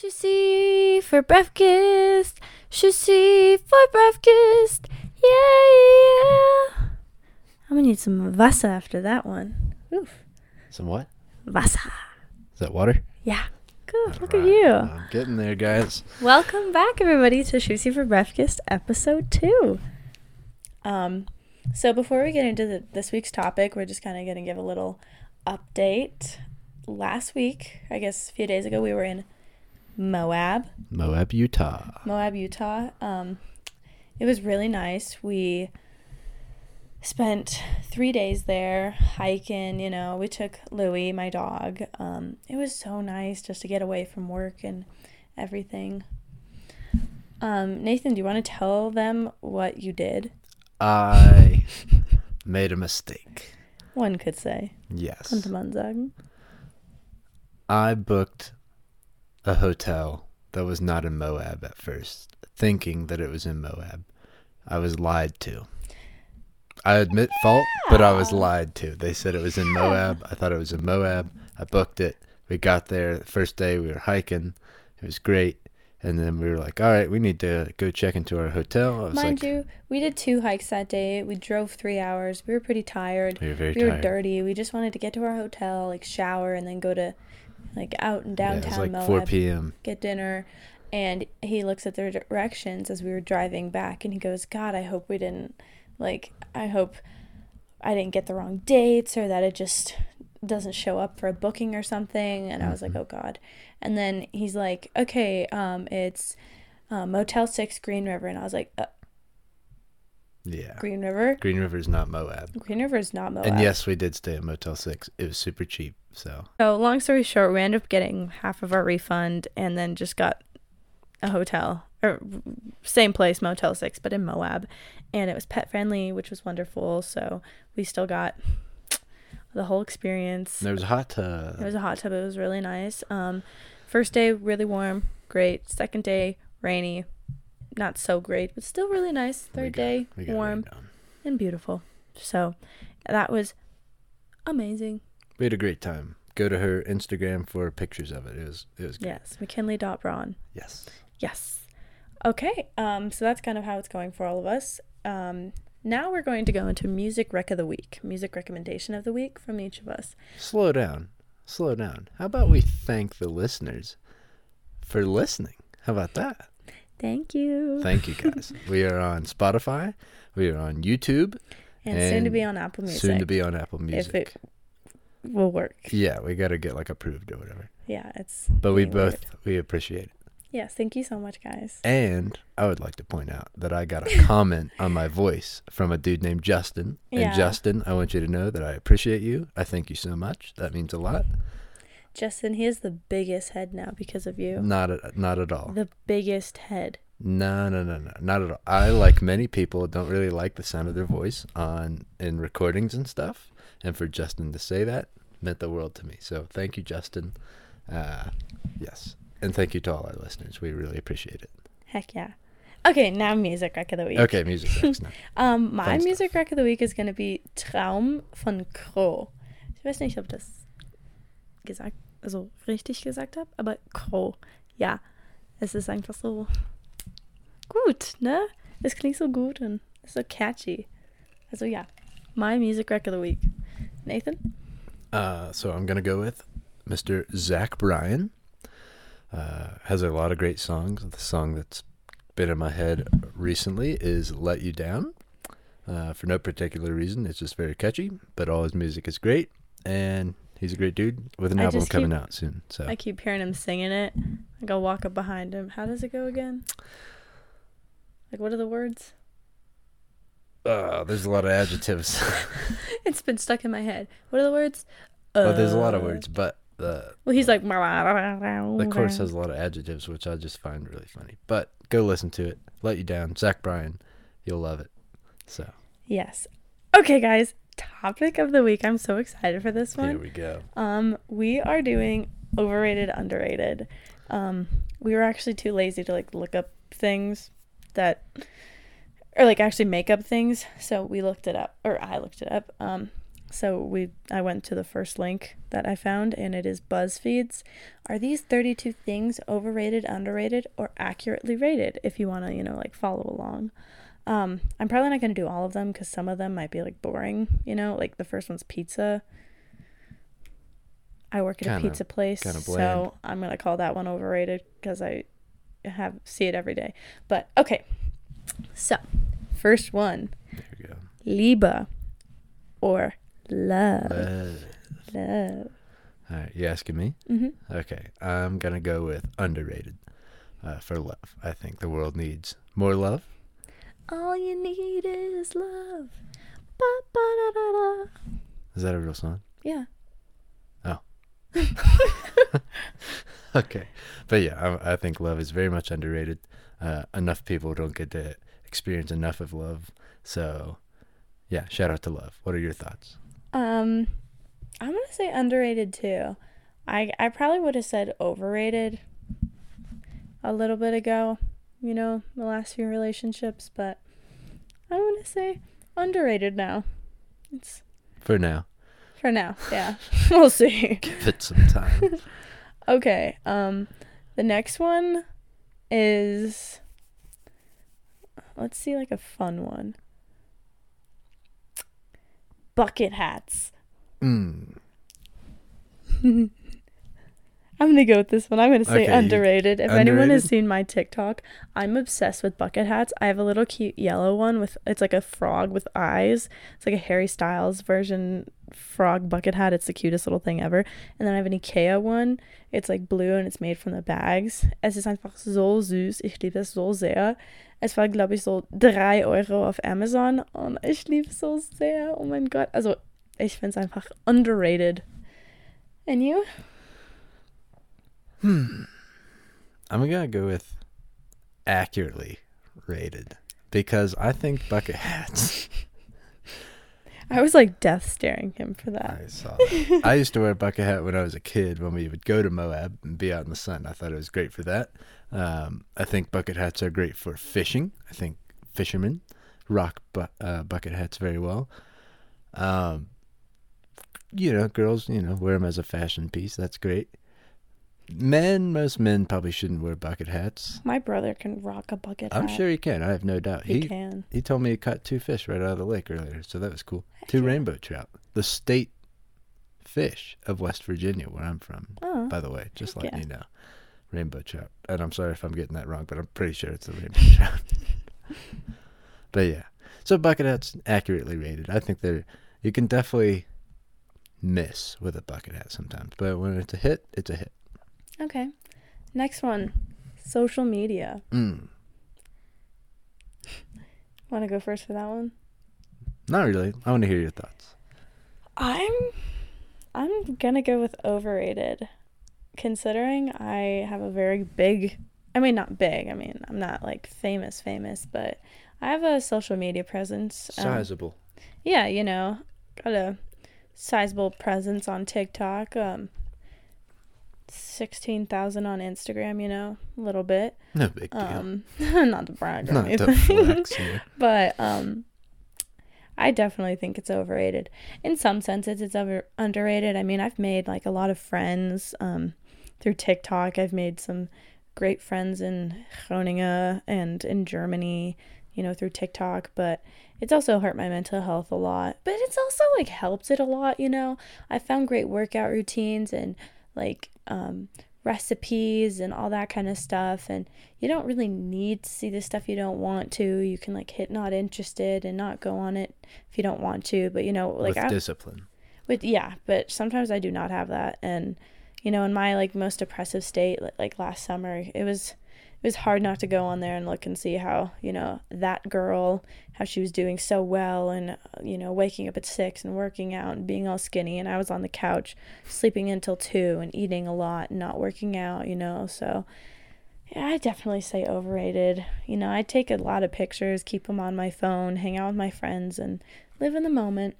Je suis for breakfast. Je suis for breakfast. Yeah, yeah. I'm gonna need some Wasser after that one. Oof. Some what? Wasser. Is that water? Yeah. Good. Look at you. I'm getting there, guys. Welcome back, everybody, to Shusi for Breakfast, episode two. Um, so before we get into the, this week's topic, we're just kind of going to give a little update. Last week, I guess a few days ago, we were in Moab, Moab, Utah. Moab, Utah. Um, it was really nice. We spent three days there hiking. You know, we took Louie, my dog. Um, it was so nice just to get away from work and everything. Um, Nathan, do you want to tell them what you did? I made a mistake. One could say. Yes. Könnte man sagen. I booked a hotel that was not in Moab at first, thinking that it was in Moab. I was lied to. I admit fault, but I was lied to. They said it was in Moab. I thought it was in Moab. I booked it. We got there the first day. We were hiking. It was great. And then we were like, all right, we need to go check into our hotel. I was Mind like, you, we did two hikes that day. We drove three hours. We were pretty tired. we were very we were dirty. We just wanted to get to our hotel, like shower, and then go to like out in Yeah, downtown was like Moab, 4 p.m. get dinner. And he looks at the directions as we were driving back, and he goes, "God, I hope we didn't like. I hope I didn't get the wrong dates, or that it just doesn't show up for a booking or something." And I was like, Mhm. "Oh God." And then he's like, "Okay, um, it's uh, Motel Six, Green River," and I was like, uh, Yeah. "Green River." Green River is not Moab. Green River is not Moab. And yes, we did stay at Motel 6. It was super cheap. So, So long story short, we ended up getting half of our refund and then just got a hotel or same place, Motel Six, but in Moab, and it was pet friendly, which was wonderful. So we still got the whole experience. there was a hot tub. It was a hot tub. It was really nice. Um, first day really warm, great. Second day rainy, not so great, but still really nice. Third day got warm and beautiful. So that was amazing. We had a great time. Go to her Instagram for pictures of it. It was it was great. Yes, McKinley. McKinley.Braun. Yes. Yes. Okay. Um, so that's kind of how it's going for all of us. Um, now we're going to go into music rec of the week, music recommendation of the week from each of us. Slow down. Slow down. How about we thank the listeners for listening? How about that? Thank you. Thank you guys. we are on Spotify. We are on YouTube. and, soon to be on Apple Music. Soon to be on Apple Music. If it will work. yeah, we got to get like approved or whatever. Yeah, it's. But we both we appreciate it. Yes. Thank you so much, guys. And I would like to point out that I got a comment on my voice from a dude named Justin. And Yeah. Justin, I want you to know that I appreciate you. I thank you so much. That means a lot. Justin, he has the biggest head now because of you. Not at, not at all. The biggest head. No, no, no, no, not at all. I like many people don't really like the sound of their voice on in recordings and stuff. And for Justin to say that meant the world to me. So thank you, Justin. Uh, yes, and thank you to all our listeners. We really appreciate it. Heck yeah. Okay, now music rec of the week. Okay, music now. Um, my Fun stuff. music rec of the week is going to be Traum von Cro. Ich weiß nicht, ob das gesagt, also richtig gesagt habe, aber Cro. Ja, es ist einfach so gut, ne? Es klingt so gut und ist so catchy. Also ja, my music rec of the week. Nathan? Uh, so I'm gonna go with Mr. Zach Bryan. Uh, has a lot of great songs. The song that's been in my head recently is "Let You Down." Uh, for no particular reason, it's just very catchy. But all his music is great, and he's a great dude with an I album coming keep- out soon. So I keep hearing him singing it. I go walk up behind him. How does it go again? Like, what are the words? uh, there's a lot of adjectives. It's been stuck in my head. What are the words? well, there's a lot of Uh, words, but the Well, he's like. the The chorus has a lot of adjectives, which I just find really funny. But go listen to it. Let you down, Zach Bryan. You'll love it. So Yes. Okay, guys. Topic of the week. I'm so excited for this one. here we go. Um, we are doing overrated, underrated. Um, we were actually too lazy to like look up things that, or like actually make up things. So we looked it up, or I looked it up. Um, so we I went to the first link that I found and it is BuzzFeed's. Are these 32 things overrated, underrated, or accurately rated? If you want to, you know, like follow along. Um, I'm probably not going to do all of them because some of them might be like boring, you know, like the first one's pizza. I work at Kinda- a pizza place, so I'm going to call that one overrated because I have see it every day. But okay. So, first one, There you go. Liebe or love. Uh, Love. all right, you asking me? hmm Okay, I'm gonna go with underrated uh, for love. I think the world needs more love. All you need is love. Ba, ba, da, da, da. Is that a real song? Yeah. Oh. okay, but yeah, I, I think love is very much underrated. Uh, enough people don't get to experience enough of love. So, yeah, shout out to love. What are your thoughts? Um, I'm gonna say underrated too. I I probably would have said overrated a little bit ago. You know, the last few relationships, but I'm gonna say underrated now. It's For now, for now. Yeah, we'll see. give it some time. Okay. Um, the next one is let's see, like a fun one. Bucket hats. mm. I'm gonna go with this one. I'm gonna say Okay, underrated. If anyone has seen my TikTok, I'm obsessed with bucket hats. I have a little cute yellow one with it's like a frog with eyes. It's like a Harry Styles version frog bucket hat. It's the cutest little thing ever. And then I have an Ikea one. It's like blue and it's made from the bags. Es ist einfach so süß. Ich liebe es so sehr. Es war, glaube ich, so 3 Euro auf Amazon und ich liebe es so sehr. Oh mein Gott. Also, ich finde es einfach underrated. And you? Hmm. I'm gonna go with accurately rated because I think bucket hats. I was like death staring him for that. I saw. That. I used to wear a bucket hat when I was a kid when we would go to Moab and be out in the sun. I thought it was great for that. Um, I think bucket hats are great for fishing. I think fishermen rock bu- uh, bucket hats very well. Um, you know, girls, you know, wear them as a fashion piece. That's great. Men, most men probably shouldn't wear bucket hats. My brother can rock a bucket hat. I'm hat. sure he can. I have no doubt. he, He can. he told me he caught two fish right out of the lake earlier, so that was cool. Heck Two yeah. rainbow trout, the state fish of West Virginia, where I'm from. Oh, By the way, just letting yeah. you know, rainbow trout. And I'm sorry if I'm getting that wrong, but I'm pretty sure it's a rainbow trout. but yeah, so bucket hats accurately rated. I think they're you can definitely miss with a bucket hat sometimes, but when it's a hit, it's a hit. Okay. Next one, social media. Mm. Want to go first for that one? Not really. I want to hear your thoughts. I'm, I'm gonna go with overrated, considering I have a very big. I mean, not big. I mean, I'm not like famous, famous, but I have a social media presence. um, yeah, you know, got a sizable presence on TikTok. Um, sixteen thousand on Instagram. You know, a little bit. No big deal. Um, not to brag or Not to anything, flex but um, I definitely think it's overrated. In some senses, it's over underrated. I mean, I've made like a lot of friends um through TikTok. I've made some great friends in Groningen and in Germany. You know, through TikTok, but it's also hurt my mental health a lot. But it's also like helped it a lot. You know, I found great workout routines and like um recipes and all that kind of stuff and you don't really need to see the stuff you don't want to you can like hit not interested and not go on it if you don't want to but you know like with I, discipline. but yeah but sometimes i do not have that and you know in my like most depressive state li- like last summer it was it was hard not to go on there and look and see how you know that girl how she was doing so well and uh, you know waking up at six and working out and being all skinny and i was on the couch sleeping until two and eating a lot and not working out you know so yeah i definitely say overrated you know i take a lot of pictures keep them on my phone hang out with my friends and live in the moment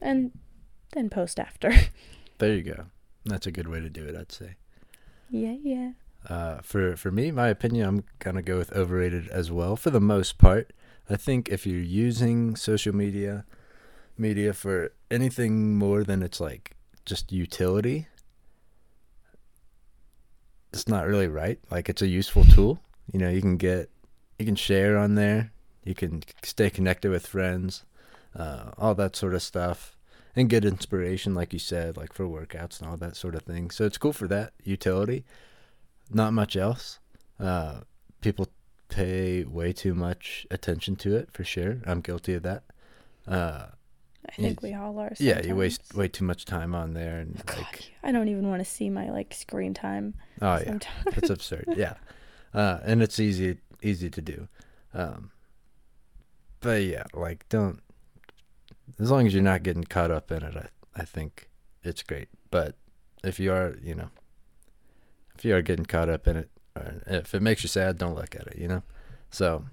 and then post after There you go. That's a good way to do it, I'd say. yeah yeah Uh, for for me, my opinion, I'm gonna go with overrated as well. For the most part, I think if you're using social media media for anything more than it's like just utility. It's not really right. Like it's a useful tool. You know, you can get, you can share on there. You can stay connected with friends, uh, all that sort of stuff, and get inspiration, like you said, like for workouts and all that sort of thing. So it's cool for that utility. Not much else. Uh, people pay way too much attention to it for sure. I'm guilty of that. Uh, I think we all are. yeah, you waste way too much time on there, and God, like, I don't even want to see my like screen time. oh yeah, sometimes. it's absurd. Yeah, uh, and it's easy easy to do. Um, but yeah, like don't. As long as you're not getting caught up in it, I I think it's great. But if you are, you know, if you are getting caught up in it, or if it makes you sad, don't look at it. You know, so.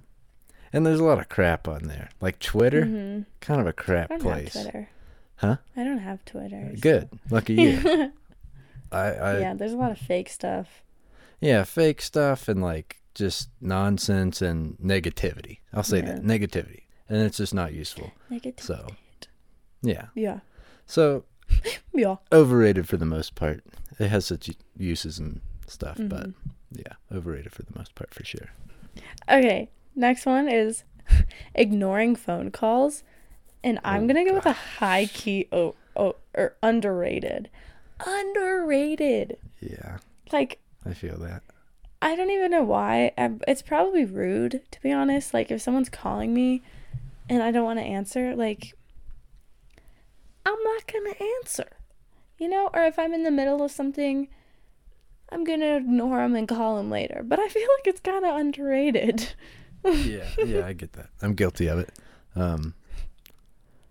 And there's a lot of crap on there, like Twitter, Mhm. kind of a crap I don't place. have Twitter. Huh? I don't have Twitter. so- Good, lucky you. I, I yeah, there's a lot of fake stuff. Yeah, fake stuff and like just nonsense and negativity. I'll say that negativity, and it's just not useful. Negative. So, yeah. Yeah. So Yeah. overrated for the most part. It has such uses and stuff, but Mhm. yeah, overrated for the most part for sure. Okay. Next one is ignoring phone calls, and I'm Oh, gonna go with a high key oh oh or underrated. Underrated. Yeah, Like I feel that. I don't even know why. I, it's probably rude, to be honest. Like, if someone's calling me and I don't want to answer, like, I'm not to answer. You know? Or if I'm in the middle of something, I'm going to ignore him and call him later. But I feel like it's kind of underrated. Yeah, yeah, I get that. I'm guilty of it. Um,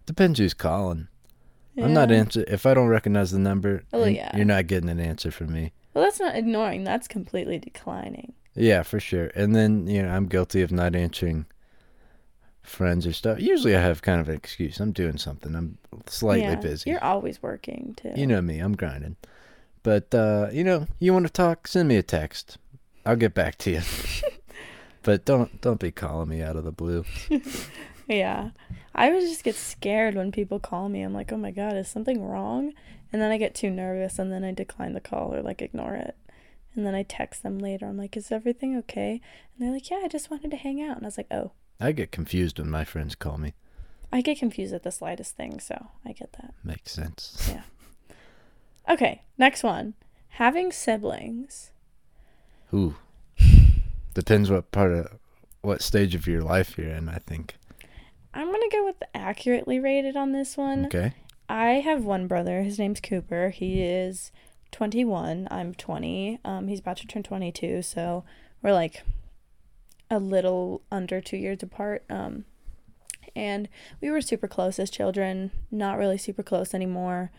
depends who's calling. I'm not Yeah. answer if I don't recognize the number. Oh, yeah. You're not getting an answer from me. Well, that's not ignoring. That's completely declining. Yeah, for sure. And then, you know, I'm guilty of not answering friends or stuff. Usually I have kind of an excuse. I'm doing something. I'm slightly Yeah, busy. You're always working, too. You know me, I'm grinding. But uh, you know, you want to talk, send me a text. I'll get back to you. but don't don't be calling me out of the blue. Yeah. I would just get scared when people call me. I'm like, oh my God, is something wrong? And then I get too nervous and then I decline the call or like ignore it. And then I text them later. I'm like, is everything okay? And they're like, yeah, I just wanted to hang out. And I was like, oh, I get confused when my friends call me. I get confused at the slightest thing. So I get that. Makes sense. Okay. Next one having siblings. Ooh. Depends what part of what stage of your life you're in, I think. I'm going to go with the accurately rated on this one. Okay. I have one brother. His name's Cooper. He is 21. I'm 20. Um, he's about to turn 22. So we're like a little under two years apart. Um, and we were super close as children. Not really super close anymore.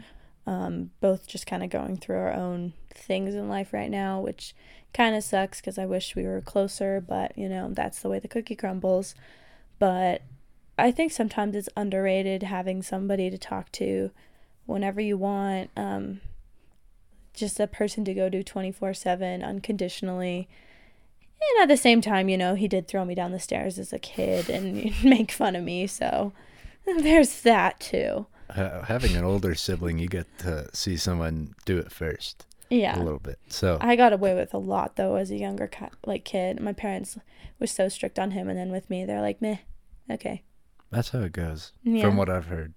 Um, both just kind of going through our own things in life right now, which kind of sucks because I wish we were closer. But you know that's the way the cookie crumbles. But I think sometimes it's underrated having somebody to talk to whenever you want. Um, just a person to go to 24 7 unconditionally. And at the same time, you know, he did throw me down the stairs as a kid and make fun of me. So there's that too. Ha- having an older sibling, you get to see someone do it first Yeah, a little bit. So I got away with a lot though as a younger ki- like kid. My parents were so strict on him, and then with me, they're like, "Meh, okay, that's how it goes, yeah, from what I've heard.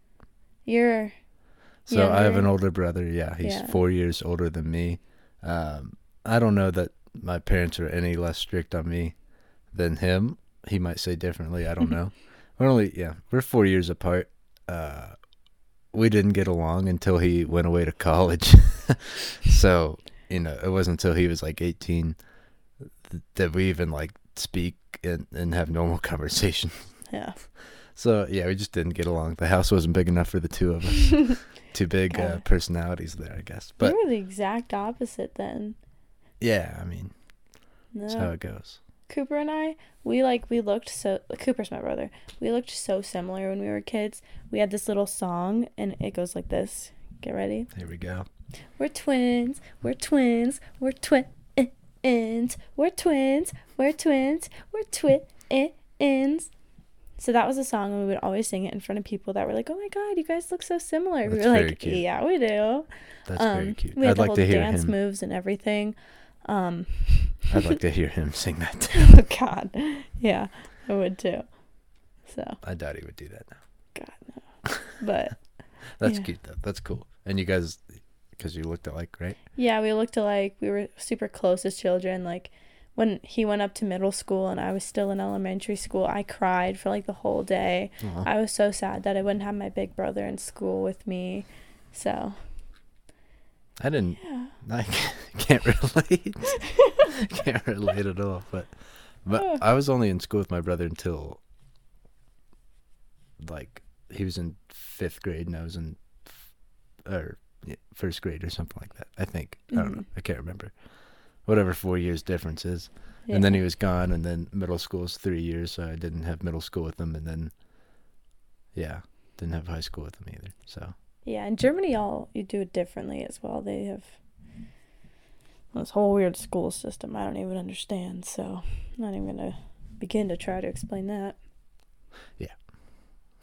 you're So I have an older brother. Yeah, he's Yeah. four years older than me. Um, I don't know that my parents are any less strict on me than him. He might say differently. I don't know. we're only yeah, we're four years apart. Uh, we didn't get along until he went away to college. so you know, it wasn't until he was like eighteen that we even like speak and, and have normal conversation. yeah, So yeah, we just didn't get along. The house wasn't big enough for the two of us. Two big uh, personalities there, I guess. But you were the exact opposite then. yeah, I mean, No. that's how it goes. Cooper and I, we like we looked so Cooper's my brother. We looked so similar when we were kids. We had this little song and it goes like this. Get ready. Here we go. We're twins. We're twins. We're twins. We're twins. We're twins. We're twins. so that was a song, and we would always sing it in front of people that were like, "Oh my god, you guys look so similar." we were very like, cute. "Yeah, we do." That's very Um, cute. We had I'd the like whole to hear dance him. moves and everything. Um, I'd like to hear him sing that too. oh God, yeah, I would too. So I doubt he would do that now. God no, but That's Yeah. cute though. That's cool. And you guys, because you looked alike, right? yeah, we looked alike. We were super close as children. Like when he went up to middle school and I was still in elementary school, I cried for like the whole day. I was so sad that I wouldn't have my big brother in school with me. So I didn't. yeah, I can't relate. can't relate at all. But but. I was only in school with my brother until like he was in fifth grade and I was in f- or yeah, first grade or something like that. I think I don't know. Mhm. I can't remember. Whatever four years difference is. And then he was gone, and then middle school's three years, so I didn't have middle school with him, and then yeah, didn't have high school with him either. So Yeah, in Germany, all you do it differently as well. They have this whole weird school system I don't even understand. So I'm not even gonna begin to try to explain that. Yeah.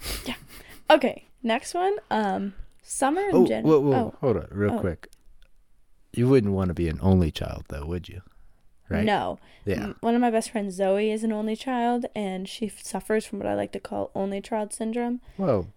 Yeah. Okay. Next one. Um, summer in oh, general. whoa, whoa, Oh, hold on, real Oh. quick. You wouldn't want to be an only child, though, would you? Right? no. Yeah. One of my best friends, Zoe, is an only child, and she suffers from what I like to call only child syndrome. Well,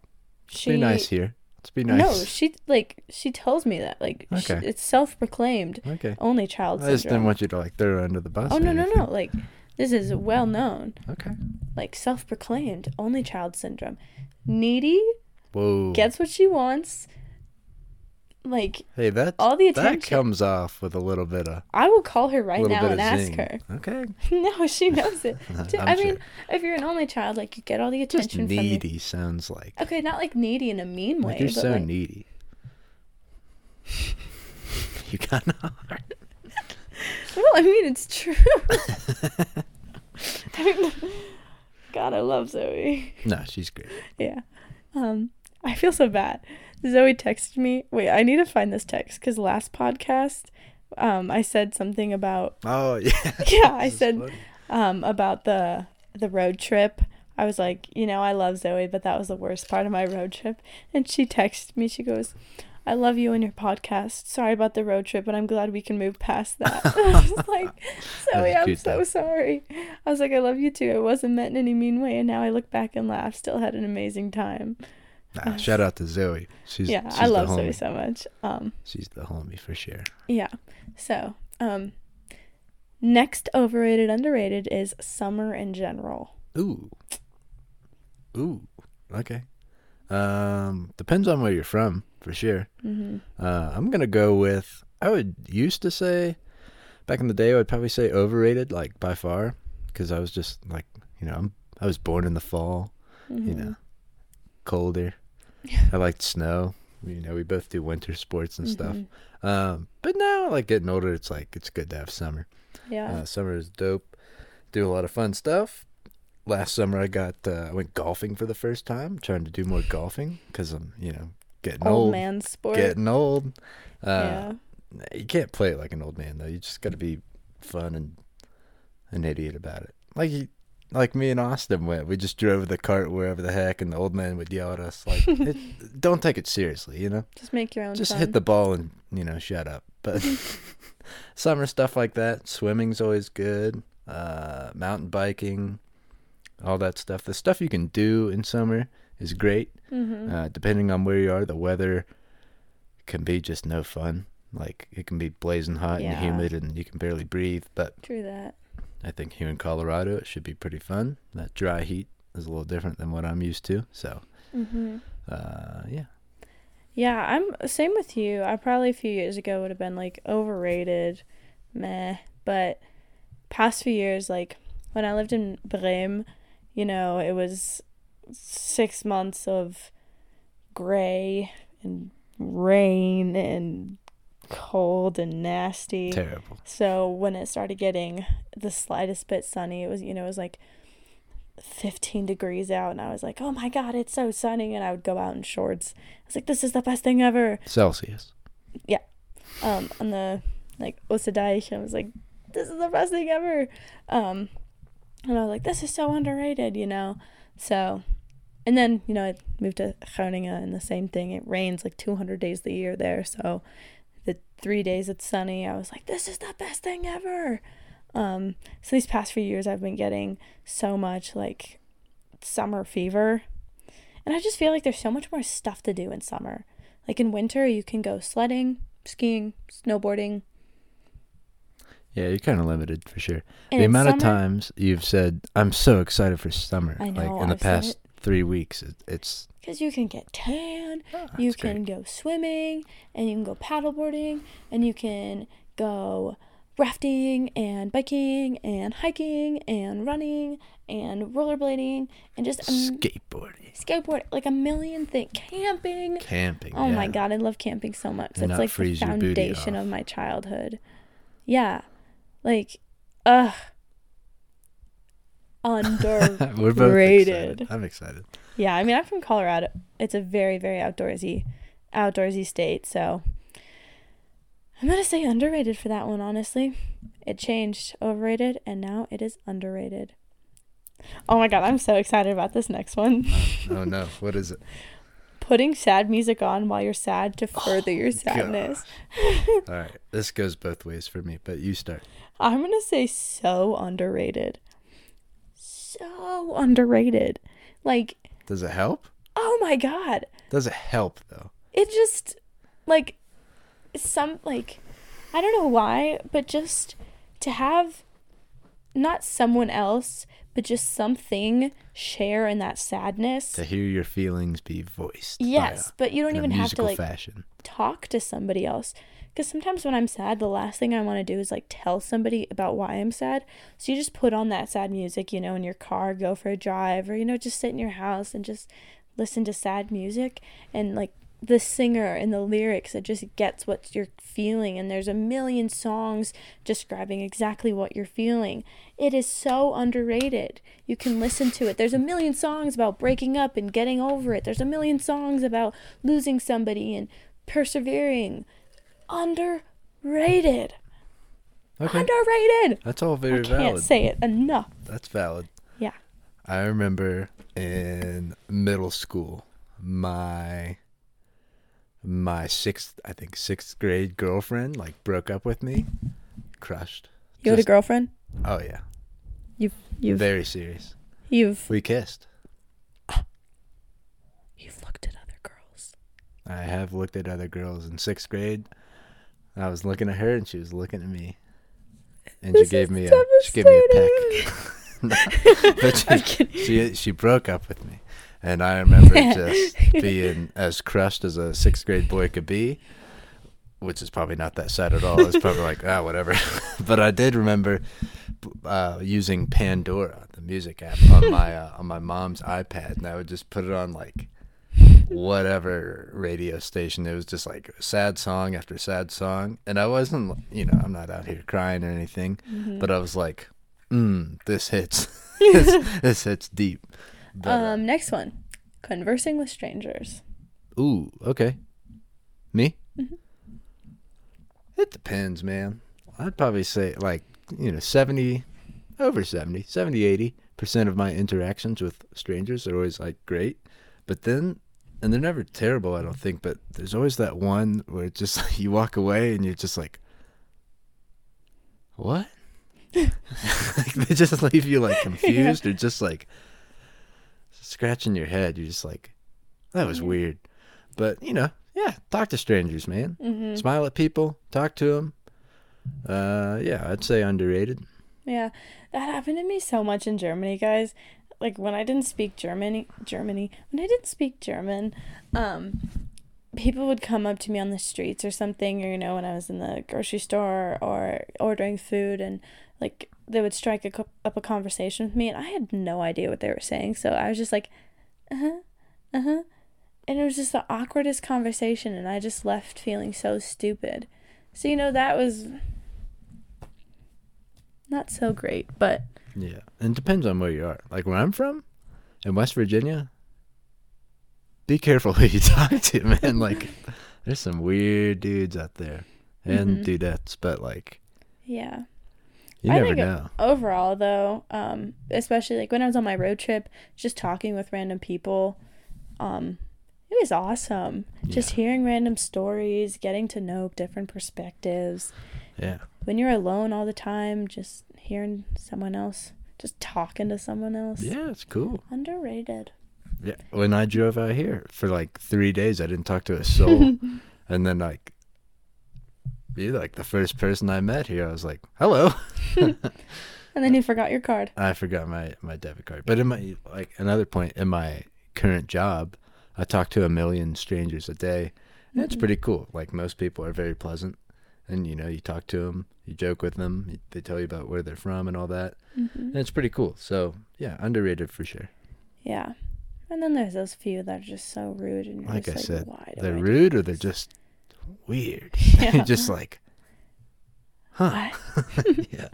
She be nice here. Let's be nice. No, she like she tells me that like she, it's self-proclaimed okay. only child syndrome. I just didn't want you to like throw her under the bus. Oh no no no! Like this is well known, Okay. like self-proclaimed only child syndrome. Needy Whoa. gets what she wants. Like hey, that all the attention that comes off with a little bit of I will call her right now and ask zing. her. Okay. no, she knows it. I sure. mean, if you're an only child, like you get all the just attention from your needy sounds like Okay, not like needy in a mean way, you're so like needy. you kind of are. well, I mean it's true. I mean, God, I love Zoe. No, she's great. Yeah. Um, I feel so bad. Zoe texted me. Wait, I need to find this text because last podcast, um, I said something about Oh yeah. yeah, I said funny. um about the the road trip. I was like, you know, I love Zoe, but that was the worst part of my road trip. And she texted me. She goes, "I love you and your podcast. Sorry about the road trip, but I'm glad we can move past that." I was like, Zoe, I'm so sorry. I was like, I love you too. It wasn't meant in any mean way. And now I look back and laugh. Still had an amazing time. Nah, shout out to Zoe. She's yeah, she's I love Zoe so much. Um, She's the homie for sure. yeah. So, um, next overrated underrated is summer in general. Ooh. Ooh. Okay. Um, depends on where you're from, for sure. Mm-hmm. Uh, I'm gonna go with. I would used to say, back in the day, I would probably say overrated, like by far, because I was just like, you know, I'm, I was born in the fall, you Mm-hmm. know, colder. I liked snow. You know, we both do winter sports and stuff. Mhm. Um, but now, like getting older, it's like it's good to have summer. Yeah. Uh, summer is dope. Do a lot of fun stuff. Last summer, I got uh, I went golfing for the first time. trying to do more golfing because I'm you know getting Old old. man sport. Getting old. Uh, yeah. You can't play it like an old man though. You just got to be fun and an idiot about it. Like you, like me and Austin went. We just drove the cart wherever the heck, and the old man would yell at us like, it, "Don't take it seriously," you know. Just make your own Just fun. hit the ball and you know shut up. But summer stuff like that, swimming's always good. Uh, mountain biking, all that stuff. The stuff you can do in summer is great. Mm-hmm. Uh, depending on where you are, the weather can be just no fun. Like it can be blazing hot Yeah. and humid, and you can barely breathe. But True that. I think here in Colorado, it should be pretty fun. That dry heat is a little different than what I'm used to. So, Mm-hmm. uh, yeah. Yeah, I'm same with you. I probably a few years ago would have been like overrated, meh. But past few years, like when I lived in Bremen, you know, it was six months of gray and rain and cold and nasty. Terrible. So when it started getting the slightest bit sunny, it was you know it was like 15 degrees out, and I was like, oh my god, it's so sunny, and I would go out in shorts. I was like, this is the best thing ever. Celsius. Yeah. Um, on the like Osterdeich, I was like, this is the best thing ever. Um, and I was like, this is so underrated, you know. So, and then, you know, I moved to Groningen and the same thing. It rains like 200 days a year there. So, the three days it's sunny, I was like, this is the best thing ever. Um, so, these past few years, I've been getting so much like summer fever. And I just feel like there's so much more stuff to do in summer. Like in winter, you can go sledding, skiing, snowboarding. Yeah, you're kind of limited for sure. And the amount of times you've said, "I'm so excited for summer," know, like in the I've past. Three weeks, it, it's Because you can get tan, oh, you can great. go swimming, and you can go paddleboarding, and you can go rafting and biking and hiking and running and rollerblading and just skateboarding, skateboard like a million things camping. Camping. oh my god i love camping so much. It's not like the freeze your booty foundation of my childhood. Yeah like ugh underrated We're both excited. I'm excited. yeah, I mean, I'm from Colorado. It's a very, very outdoorsy, outdoorsy state. So I'm gonna say underrated for that one. Honestly, it changed overrated, and now it is underrated. Oh my god, I'm so excited about this next one. Oh no, what is it? Putting sad music on while you're sad to oh further your sadness. All right, this goes both ways for me, but you start. I'm gonna say so underrated. So underrated. Like, Does it help? oh my god. Does it help though? it just like some like I don't know why, but just to have not someone else, but just something share in that sadness. To hear your feelings be voiced. Yes, a- but you don't even have to like fashion. talk to somebody else. Because sometimes when I'm sad, the last thing I want to do is like tell somebody about why I'm sad. So you just put on that sad music, you know, in your car, go for a drive, or, you know, just sit in your house and just listen to sad music. And like the singer and the lyrics, it just gets what you're feeling. And there's a million songs describing exactly what you're feeling. It is so underrated. You can listen to it. There's a million songs about breaking up and getting over it. There's a million songs about losing somebody and persevering. Underrated. Okay, Underrated. that's all very I very can't valid. say it enough. That's valid. Yeah. I remember in middle school, my my sixth, I think sixth grade girlfriend like broke up with me, crushed. You had a girlfriend? Oh yeah, You've you've very serious. you've We kissed. you've looked at other girls. I have looked at other girls in sixth grade. I was looking at her and she was looking at me, and This she gave me a she gave me a peck. but she, she she broke up with me, and I remember just being as crushed as a sixth grade boy could be, which is probably not that sad at all. It's probably like ah whatever, but I did remember uh, using Pandora, the music app, on my uh, on my mom's iPad, and I would just put it on like whatever radio station. It was just like sad song after sad song, and I wasn't you know I'm not out here crying or anything, Mm-hmm. but I was like, mm, this hits, this, this hits deep. But, Um, next one. Conversing with strangers. Ooh, okay. Me? Mm-hmm. It depends, man. I'd probably say like, you know, 70 over 70, 70 80% of my interactions with strangers are always like great. But then and they're never terrible, I don't think, but there's always that one where just you walk away and you're just like what? like, they just leave you like confused or just like scratching your head. You're just like, that was Yeah. weird. But you know, yeah, talk to strangers, man. Mm-hmm. Smile at people, talk to them. Uh, yeah, I'd say underrated. Yeah, that happened to me so much in Germany, guys. Like when I didn't speak Germany, Germany, when I didn't speak German, um, people would come up to me on the streets or something, or you know, when I was in the grocery store or ordering food, and like they would strike a, co- up a conversation with me, and I had no idea what they were saying, so I was just like, uh huh, uh huh, and it was just the awkwardest conversation, and I just left feeling so stupid. So you know that was not so great, but Yeah, and it depends on where you are. Like where I'm from, in West Virginia, be careful who you talk to, man. Like, there's some weird dudes out there and Mhm. dudettes, but like, yeah. You I never think know. overall though um especially like when i was on my road trip just talking with random people um it was awesome just hearing random stories getting to know different perspectives Yeah. when you're alone all the time just hearing someone else just talking to someone else Yeah, it's cool. underrated Yeah. When I drove out here for like three days, I didn't talk to a soul. and then like you're like the first person I met here. I was like, "Hello." and then you forgot your card I forgot my my debit card. But in my like another point in my current job, I talk to a million strangers a day. And it's Mhm. pretty cool. Like most people are very pleasant, and you know you talk to them, you joke with them, they tell you about where they're from and all that. Mhm. And it's pretty cool. So yeah, underrated for sure. yeah and then there's those few that are just so rude and Like I like said, They're rude or they're just weird. Yeah. just like, huh? yeah.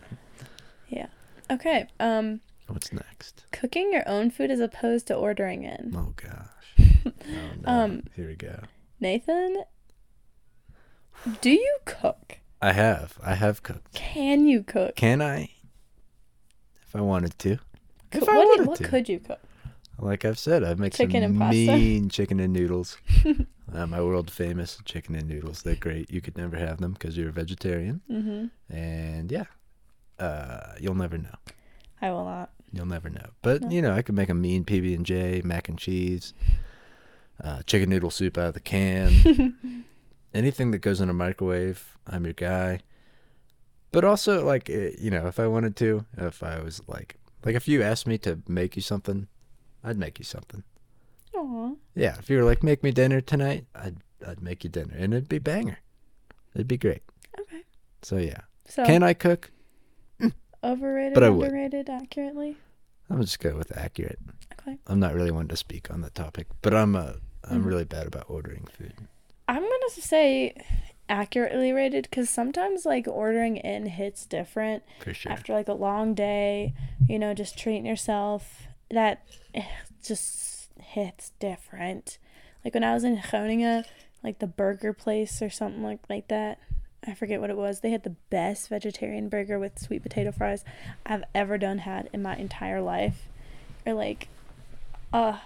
Yeah. Okay um What's next? cooking your own food as opposed to ordering in Oh gosh. Oh, no. Um, Here we go. Nathan, do you cook? I have. I have cooked. Can you cook? Can I? If I wanted to. If I what wanted what to. could you cook? Like I've said, I make Chicken some and pasta. mean chicken and noodles. uh, my world famous chicken and noodles. They're great. You could never have them because you're a vegetarian. Mm-hmm. And yeah, uh, you'll never know. I will not. You'll never know. But No. you know, I could make a mean PB and J, mac and cheese, uh, chicken noodle soup out of the can. Anything that goes in a microwave, I'm your guy. But also, like, eh, you know, if I wanted to, if I was like, like if you asked me to make you something, I'd make you something. Aw. Yeah, if you were like, make me dinner tonight, I'd I'd make you dinner, and it'd be banger. It'd be great. Okay. So yeah, So can I cook? overrated, But I would. underrated, accurately. I'm just go with accurate. Okay. I'm not really one to speak on the topic, but I'm uh, I'm Mhm. really bad about ordering food. I'm gonna say accurately rated because sometimes like ordering in hits different For sure. after like a long day. You know, just treating yourself. That eh, just hits different. Like when I was in Groningen, like the burger place or something like like that. I forget what it was. They had the best vegetarian burger with sweet potato fries I've ever done had in my entire life. Or like, uh,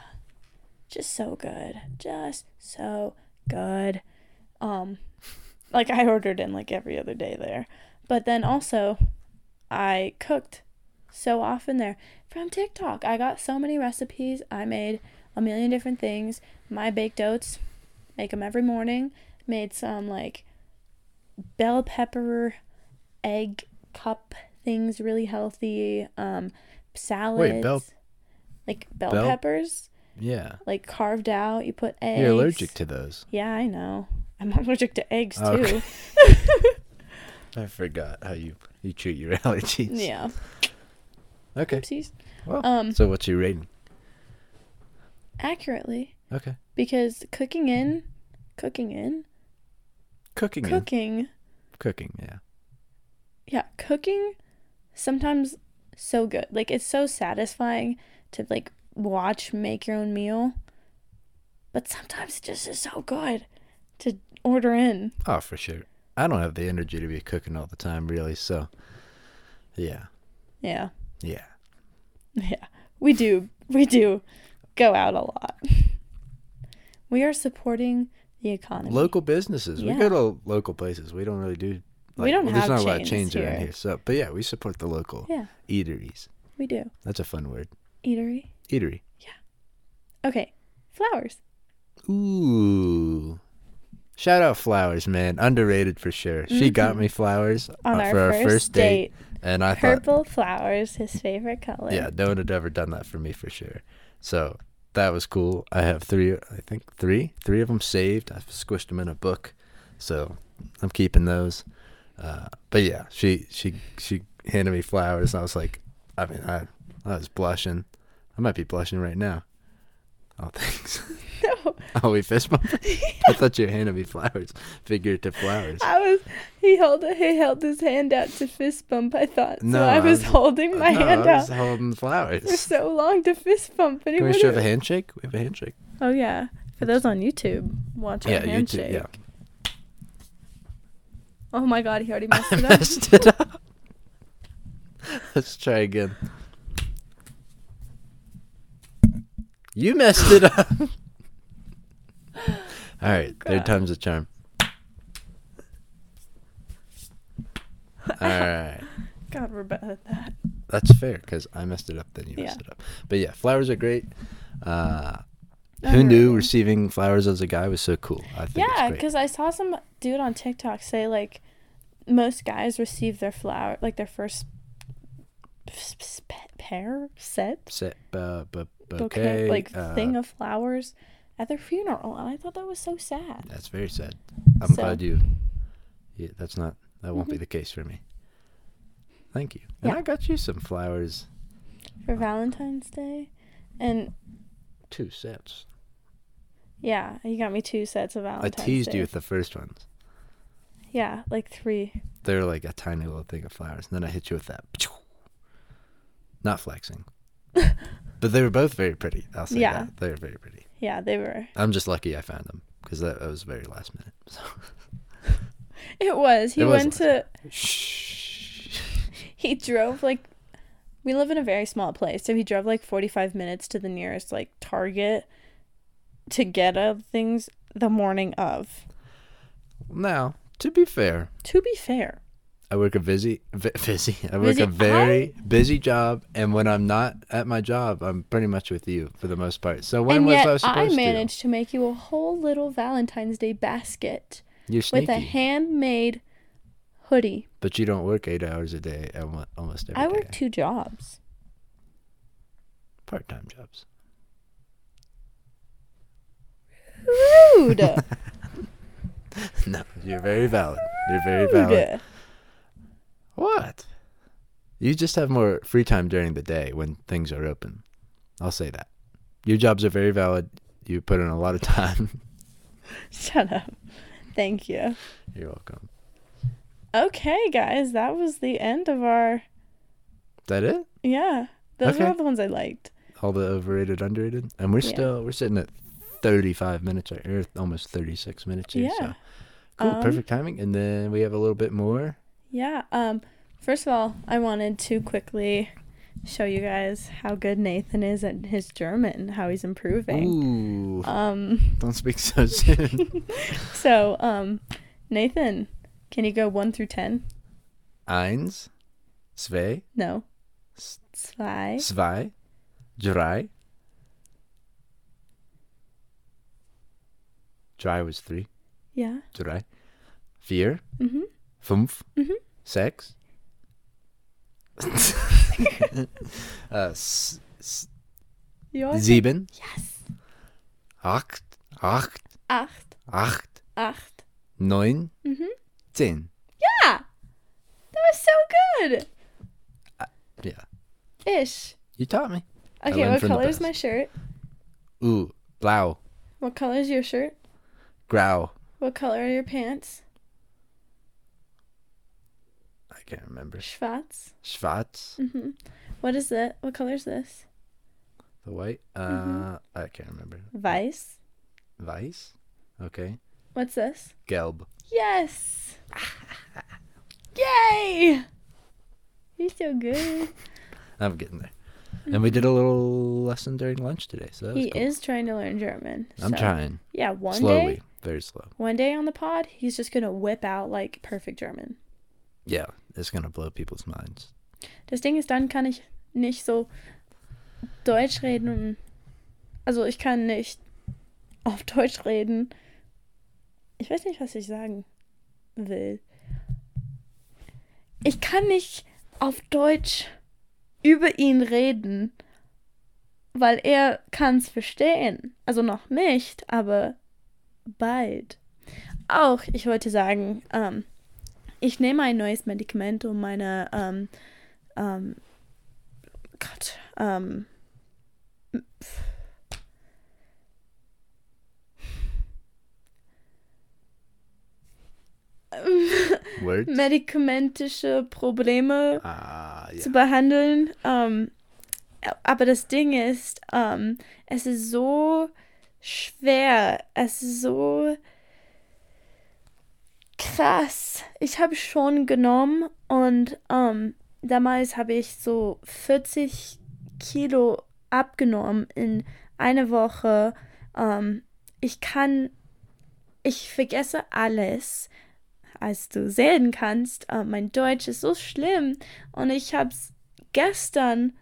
just so good, just so good. Um, like I ordered in like every other day there, but then also, I cooked so often there from TikTok. I got so many recipes. I made a million different things. My baked oats, make them every morning. Made some like bell pepper egg cup things really healthy. Um, salads. Wait, bell- like bell, bell- peppers, Yeah. like carved out. You put eggs. You're allergic to those. Yeah, I know. I'm allergic to eggs too. Okay. I forgot how you you treat your allergies. yeah. Okay. Oopsies. Well, Um, so what's your rating? accurately Okay. because cooking in, cooking in, Cooking. in- cooking, Cooking. Yeah. yeah, cooking. Sometimes so good. Like it's so satisfying to like watch make your own meal, but sometimes it just is so good to order in. Oh, for sure. I don't have the energy to be cooking all the time, really. So, yeah, Yeah, yeah. yeah. We do. We do go out a lot. We are supporting the economy. Local businesses. We go to local places. We don't really do. We don't there's have not a lot of chains around here. here. So, but yeah, we support the local Yeah, eateries. we do. That's a fun word. Eatery. Eatery. Yeah. Okay, flowers. Ooh. Shout out flowers, man. Underrated for sure. She got me flowers On uh, our for our first, first date, date, and I thought, purple flowers, his favorite color. yeah, no one had ever done that for me for sure. So that was cool. I have three, I think three, three of them saved. I've squished them in a book, so I'm keeping those. Uh, but yeah, she she she handed me flowers, and I was like, I mean, I I was blushing. I might be blushing right now. Oh, thanks. No, Oh, we fist bumped. I thought you handed me flowers, figurative flowers. I was. He held. He held his hand out to fist bump. I thought. No, so I I was, was- holding my no, hand I was out holding the for so long to fist bump, Can we show wouldn't- the handshake? We have a handshake. Oh yeah, for those on YouTube, watch our Yeah, YouTube, handshake. yeah. Oh my God, he already messed I it up. messed it up. Let's try again. You messed it up. All right, third time's a charm. All right. God, we're bad at that. That's fair because I messed it up, then you messed it up. But yeah, flowers are great. Uh, who knew receiving flowers as a guy was so cool? I think Yeah, because I saw some dude on TikTok say like most guys receive their flower like their first s- s- pa- pair set Set, uh, bouquet bouquet, like uh, thing of flowers at their funeral, and I thought that was so sad. That's very sad. I'm So- glad you. Yeah, that's not. That won't be Mhm. the case for me. Thank you. And Yeah. I got you some flowers. For Valentine's Day, and Two sets. yeah, you got me two sets of Valentine's I teased Day. you with the first ones. yeah, like three. They're like a tiny little thing of flowers, and then I hit you with that. Not flexing, but they were both very pretty. I'll say Yeah. that they were very pretty. Yeah, they were. I'm just lucky I found them because that, was very last minute. So. It was. He It was went to. Shh. He drove like. We live in a very small place, so he drove like forty-five minutes to the nearest like Target to get us things the morning of. Now, to be fair, To be fair, I work a busy, busy. I work Busy- a very busy job, and when I'm not at my job, I'm pretty much with you for the most part. So when and was I supposed I managed to make you a whole little Valentine's Day basket? With a handmade hoodie. but you don't work eight hours a day almo- almost every I day. work two jobs. part-time jobs. Rude. no, you're very valid. You're very valid. Rude. What? You just have more free time during the day when things are open. I'll say that. Your jobs are very valid. You put in a lot of time. Shut up. Thank you. You're welcome. Okay, guys, that was the end of our. That it? Yeah, those Okay. were all the ones I liked. All the overrated, underrated, and we're Yeah. still we're sitting at thirty-five minutes or almost thirty-six minutes here. Yeah. So cool, Um, perfect timing. And then we have a little bit more. Yeah. Um. First of all, I wanted to quickly show you guys how good Nathan is at his German, how he's improving. Ooh, Um. don't speak so soon. So, um, Nathan, can you go one through ten? Eins, zwei, No. Zwei. zwei, drei. Drei was three. Yeah. Drei. Vier, Mhm. fünf, Mhm. Sechs. uh, s- s- Ja. sieben, Yes. acht, acht, Acht. acht, Acht. neun, Mhm. zehn. Yeah. That was so good. Yeah, Ish. you taught me. Okay, what color is my shirt? Ooh, blau, What color is your shirt? grau. What color are your pants? I can't remember. Schwarz. Schwarz, Mhm. What is it? What color is this? the white. Uh, Mhm. I can't remember. Weiß. Weiß. Okay. What's this? Gelb. Yes. Yay! You're so good. I'm getting there. And we did a little lesson during lunch today, so he cool. is trying to learn German. I'm so- trying Yeah, one day. slowly, day, very slow. one day on the pod, he's just gonna whip out like perfect German. Yeah, it's gonna blow people's minds. Das Ding ist, dann kann ich nicht so Deutsch reden. Also ich kann nicht auf Deutsch reden. Ich weiß nicht, was ich sagen will. Ich kann nicht auf Deutsch über ihn reden, weil er kann es verstehen. Also noch nicht, aber bald. Auch, ich wollte sagen, ähm, ich nehme ein neues Medikament, um meine ähm, ähm, Gott, ähm, medikamentische Probleme Ah, zu ja. behandeln. Ähm, aber das Ding ist, ähm, es ist so schwer, es ist so krass. Ich habe schon genommen und ähm, damals habe ich so 40 Kilo abgenommen in einer Woche. Ähm, ich kann, ich vergesse alles, als du sehen kannst. Äh, mein Deutsch ist so schlimm und ich habe es gestern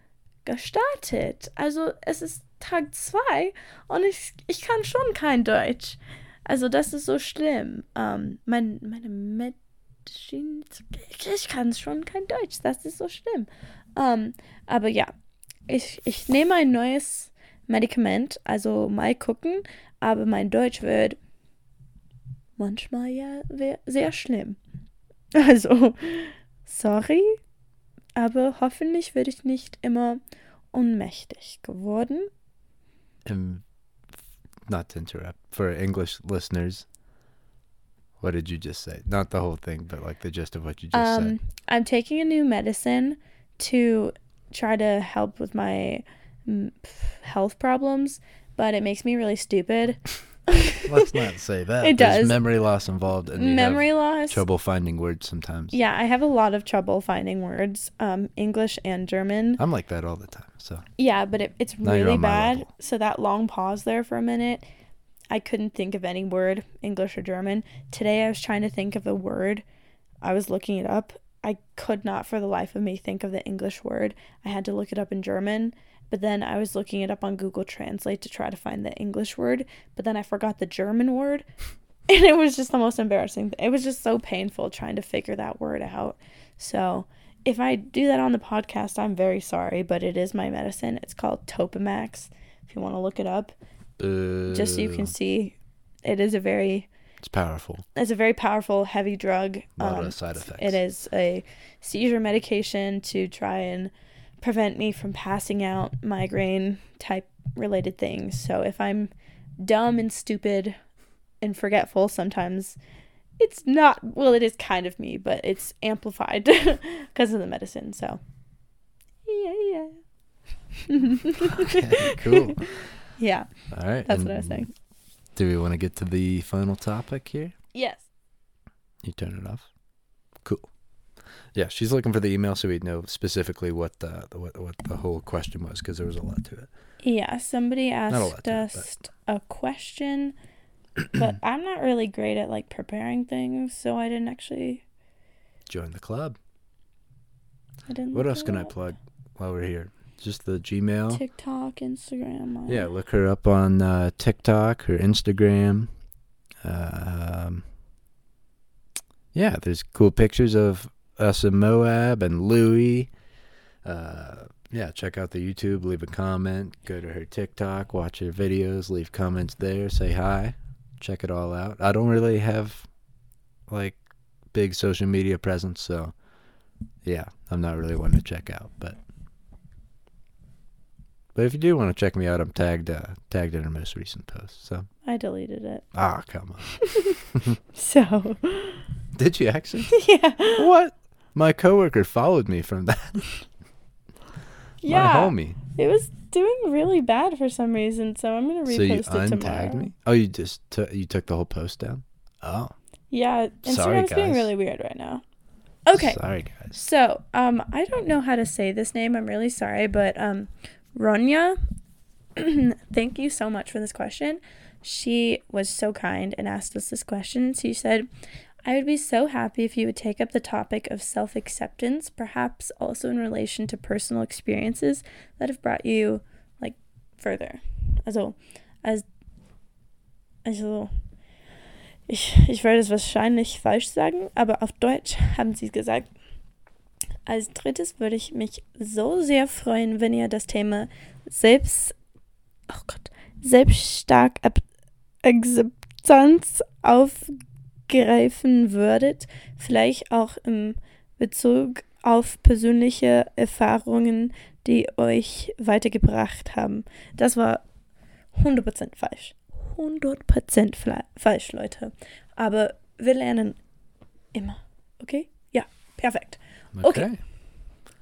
gestartet. Also es ist Tag zwei und ich, ich kann schon kein Deutsch. Also das ist so schlimm. Ähm, mein, meine Medizin, ich kann schon kein Deutsch. Das ist so schlimm. Ähm, aber ja, ich, ich nehme ein neues Medikament, also mal gucken, aber mein Deutsch wird manchmal ja sehr schlimm. Also, sorry, aber hoffentlich werde ich nicht immer ohnmächtig geworden. Um, not to interrupt, for English listeners, what did you just say? Not the whole thing, but like the gist of what you just um, said. I'm taking a new medicine to try to help with my mm, health problems, but it makes me really stupid. Let's not say that. It There's does. memory loss involved, and Memory loss. trouble finding words sometimes. Yeah, I have a lot of trouble finding words, um, English and German. I'm like that all the time. So Yeah, but it, it's Now really bad. So that long pause there for a minute, I couldn't think of any word, English or German. Today I was trying to think of a word. I was looking it up. I could not for the life of me think of the English word. I had to look it up in German, but then I was looking it up on Google Translate to try to find the English word, but then I forgot the German word. And it was just the most embarrassing. It was just so painful trying to figure that word out. So, if I do that on the podcast, I'm very sorry, but it is my medicine. It's called Topamax. If you want to look it up, just so you can see, it is a very it's powerful. it's a very powerful, heavy drug. A lot Um, of side effects. it is a seizure medication to try and prevent me from passing out migraine type related things. So if I'm dumb and stupid and forgetful sometimes, it's not, well, it is kind of me, but it's amplified because of the medicine. So, yeah, yeah. Okay, cool. yeah, All right. that's what I was saying. Do we want to get to the final topic here? Yes. You turn it off. Cool. Yeah, she's looking for the email so we'd know specifically what the what, what the whole question was because there was a lot to it. Yeah, somebody a asked it, us a question, but I'm not really great at like preparing things, so I didn't actually. Join the club. I didn't. What else can I plug while we're here? Just the Gmail. TikTok, Instagram. Yeah, look her up on uh, TikTok or Instagram. Um, yeah, there's cool pictures of us in Moab and Louie. Uh, yeah, check out the YouTube, leave a comment, go to her TikTok, watch her videos, leave comments there, say hi, check it all out. I don't really have like big social media presence, so yeah, I'm not really one to check out, but but if you do want to check me out, I'm tagged uh, tagged in her most recent post. So I deleted it. ah, come on. So Did you actually? yeah, what? My coworker followed me from that. yeah. My homie. It was doing really bad for some reason, so I'm gonna repost So it tomorrow. untagged me? Oh, you just took you took the whole post down? Oh, Yeah, Sorry, Instagram's being guys. really weird right now. Okay, Sorry, guys. So, um, I don't know how to say this name. I'm really sorry, but um, Ronja, thank you so much for this question. She was so kind and asked us this question. She said, "I would be so happy if you would take up the topic of self acceptance, perhaps also in relation to personal experiences that have brought you like further." Also, as also ich, ich werde es wahrscheinlich falsch sagen, aber auf Deutsch haben sie es gesagt. Als drittes würde ich mich so sehr freuen, wenn ihr das Thema Selbst, oh Gott, Selbststark-Akzeptanz aufgreifen würdet. Vielleicht auch im Bezug auf persönliche Erfahrungen, die euch weitergebracht haben. Das war 100% falsch. 100% fla- falsch, Leute. Aber wir lernen immer. Okay? Ja, perfekt. Okay. Okay.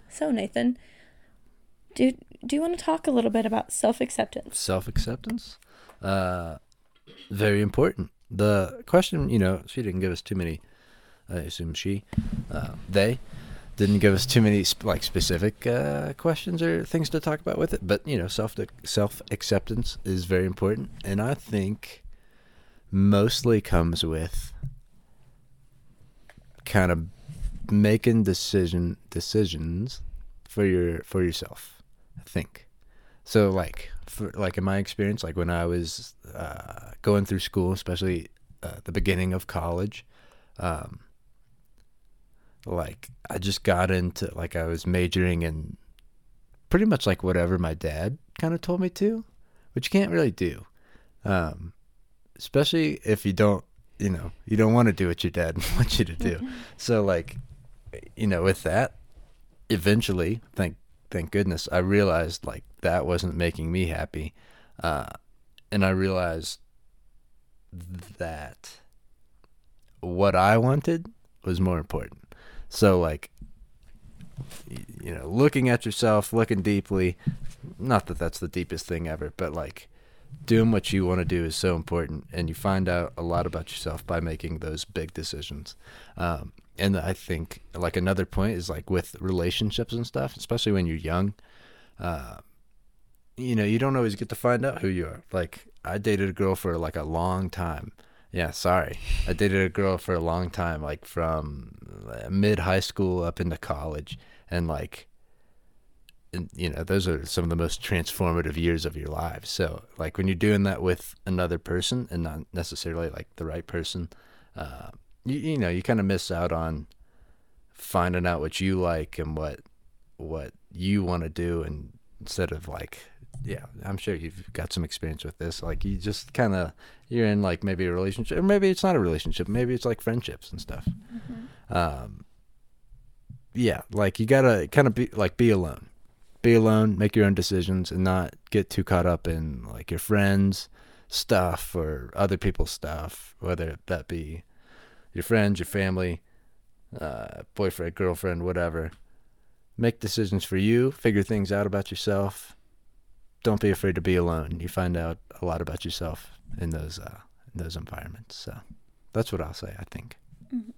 So, Nathan, do, do you want to talk a little bit about self acceptance? Self acceptance, uh, very important. The question, you know, she didn't give us too many. I assume she, uh, they didn't give us too many like specific uh, questions or things to talk about with it, but you know, self self acceptance is very important, and I think mostly comes with kind of making decision decisions for your for yourself. I think so. Like for like in my experience, like when I was uh, going through school, especially uh, the beginning of college. Um, like I just got into like I was majoring in pretty much like whatever my dad kind of told me to, which you can't really do. Um, especially if you don't, you know, you don't want to do what your dad wants you to do. so like, you know, with that, eventually, thank thank goodness, I realized like that wasn't making me happy, uh, and I realized that what I wanted was more important. So like you know, looking at yourself, looking deeply, not that that's the deepest thing ever, but like doing what you want to do is so important and you find out a lot about yourself by making those big decisions. Um, and I think like another point is like with relationships and stuff, especially when you're young, uh, you know, you don't always get to find out who you are. Like I dated a girl for like a long time yeah, sorry. I dated a girl for a long time, like from uh, mid high school up into college, and like, and, you know, those are some of the most transformative years of your life. So, like, when you're doing that with another person and not necessarily like the right person, uh, you you know, you kind of miss out on finding out what you like and what what you want to do, and instead of like yeah, I'm sure you've got some experience with this. Like you just kind of you're in like maybe a relationship, or maybe it's not a relationship. Maybe it's like friendships and stuff. Mm-hmm. Um, yeah, like you gotta kind of be like be alone, be alone, make your own decisions, and not get too caught up in like your friends' stuff or other people's stuff, whether that be your friends, your family, uh, boyfriend, girlfriend, whatever. Make decisions for you. Figure things out about yourself don't be afraid to be alone. You find out a lot about yourself in those uh, in those environments. So that's what I'll say. I think. Mm-hmm.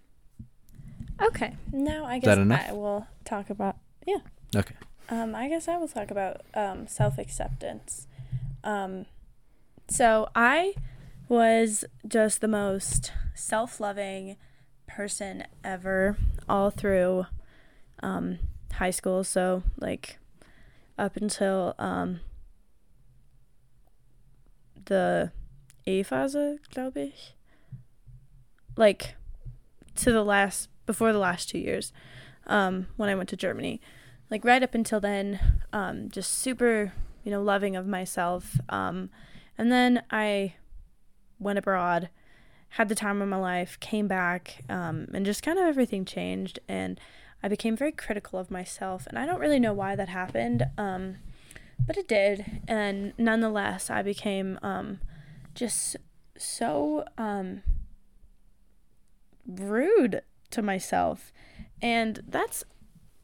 Okay, now I guess I will talk about yeah. Okay. Um, I guess I will talk about um, self acceptance. Um, so I was just the most self loving person ever all through um, high school. So like up until um, the E-Phase, glaube ich. Like to the last before the last two years, um, when I went to Germany. Like right up until then, um, just super, you know, loving of myself. Um, and then I went abroad, had the time of my life, came back, um, and just kind of everything changed. And I became very critical of myself. And I don't really know why that happened. Um, but it did and nonetheless i became um, just so um, rude to myself and that's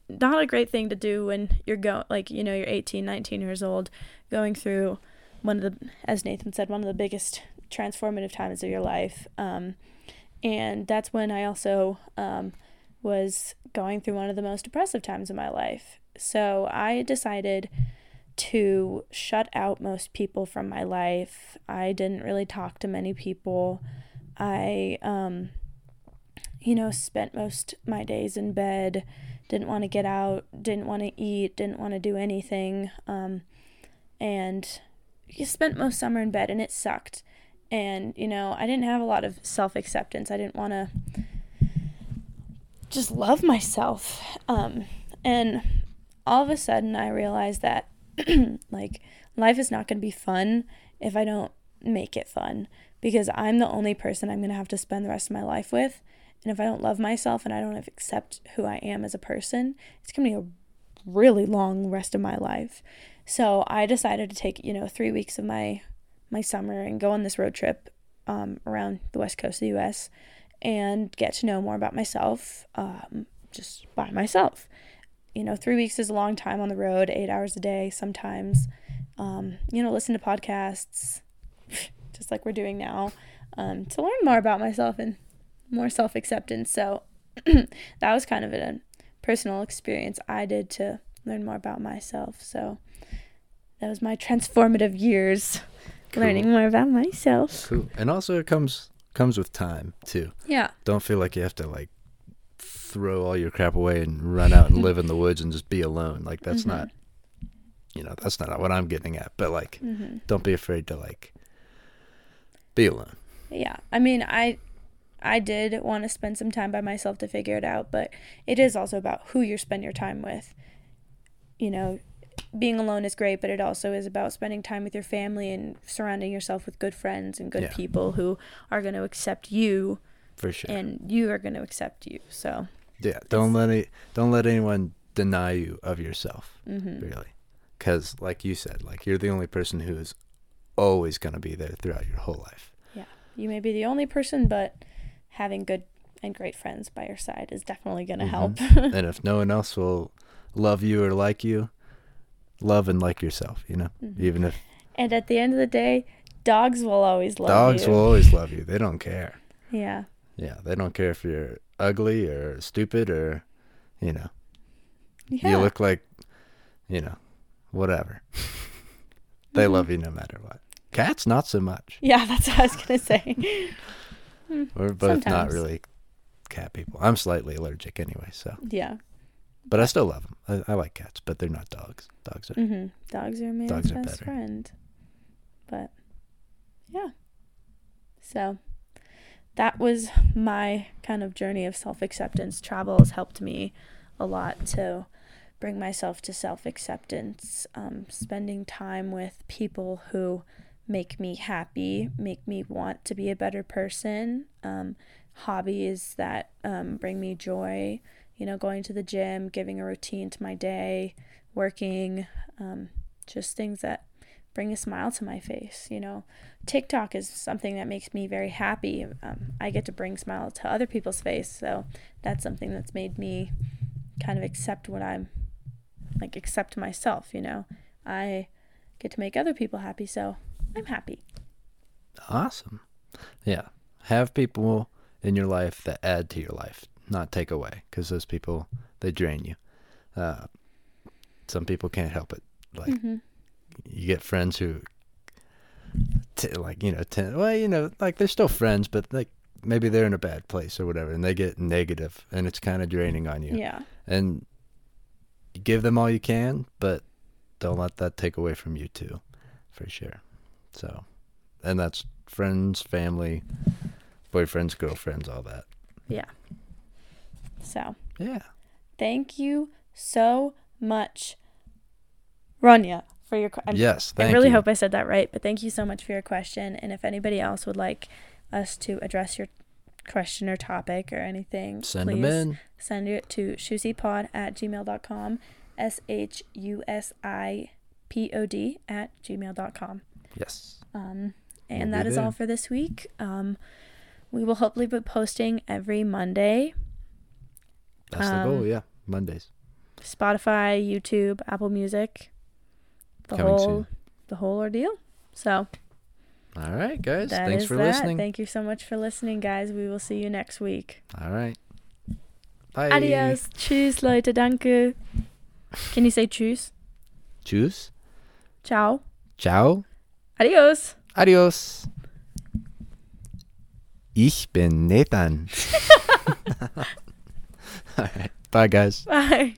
not a great thing to do when you're going like you know you're 18 19 years old going through one of the as nathan said one of the biggest transformative times of your life um, and that's when i also um, was going through one of the most depressive times of my life so i decided to shut out most people from my life. I didn't really talk to many people. I, um, you know, spent most my days in bed, didn't want to get out, didn't want to eat, didn't want to do anything. Um, and you spent most summer in bed and it sucked. And, you know, I didn't have a lot of self acceptance. I didn't want to just love myself. Um, and all of a sudden, I realized that like life is not going to be fun if I don't make it fun because I'm the only person I'm going to have to spend the rest of my life with. And if I don't love myself and I don't accept who I am as a person, it's going to be a really long rest of my life. So I decided to take, you know, 3 weeks of my my summer and go on this road trip um, around the west coast of the US and get to know more about myself um, just by myself you know, three weeks is a long time on the road, eight hours a day sometimes. Um, you know, listen to podcasts, just like we're doing now, um, to learn more about myself and more self acceptance. So that was kind of a personal experience I did to learn more about myself. So that was my transformative years, Cool. learning more about myself. Cool. And also it comes comes with time too. Yeah. Don't feel like you have to like throw all your crap away and run out and live in the woods and just be alone. Like that's Mhm. not you know, that's not what I'm getting at. But like hmm don't be afraid to like be alone. Yeah. I mean, I I did want to spend some time by myself to figure it out, but it is also about who you spend your time with. You know, being alone is great, but it also is about spending time with your family and surrounding yourself with good friends and good Yeah. people who are going to accept you For sure. and you are going to accept you. So, yeah. Don't let it don't let anyone deny you of yourself. hmm really because like you said like you're the only person who is always going to be there throughout your whole life Yeah. you may be the only person, but having good and great friends by your side is definitely going to Mhm. help. and if no one else will love you or like you love and like yourself you know Mhm. even if and at the end of the day, dogs will always love dogs you. Dogs will always love you they don't care Yeah. yeah they don't care if you're ugly or stupid or you know Yeah. you look like you know whatever they Mhm. love you no matter what cats not so much Yeah, that's what I was gonna say. we're both not really cat people i'm slightly allergic anyway so yeah. But I still love them. I, I like cats, but they're not dogs. Dogs are. mm-hmm. Dogs are man's Dogs best better. friend. But yeah. So that was my kind of journey of self acceptance. Travel has helped me a lot to bring myself to self acceptance. Um, spending time with people who make me happy, make me want to be a better person. Um, hobbies that um, bring me joy. You know, going to the gym, giving a routine to my day, working, um, just things that bring a smile to my face. You know, TikTok is something that makes me very happy. Um, I get to bring smile to other people's face, so that's something that's made me kind of accept what I'm like, accept myself. You know, I get to make other people happy, so I'm happy. Awesome. Yeah. Have people in your life that add to your life, not take away, because those people, they drain you. Uh, some people can't help it. Like, hmm you get friends who, t- like, you know, ten, well, you know, like they're still friends, but like maybe they're in a bad place or whatever, and they get negative, and it's kind of draining on you. Yeah. And you give them all you can, but don't let that take away from you too, for sure. So, and that's friends, family, boyfriends, girlfriends, all that. So Yeah. thank you so much, Rania, for your. question. Yes. I really you. hope I said that right, but thank you so much for your question. And if anybody else would like us to address your question or topic or anything, Send please them in. send it to shusipod at gmail.com. S H U S I P O D at gmail.com. Yes. Um, We'll and be that is all for this week. Um, we will hopefully be posting every Monday. That's the goal. Um, Yeah. Mondays. Spotify, YouTube, Apple Music, the Coming whole soon. the whole ordeal. So All right, guys. Thanks for that. listening. Thank you so much for listening, guys. We will see you next week. all right. Bye. Adios. Tschüss, Leute. Danke. Can you say tschüss? Tschüss. Ciao. Ciao. Adios. Adios. Ich bin Nathan. all right. Bye, guys. Bye.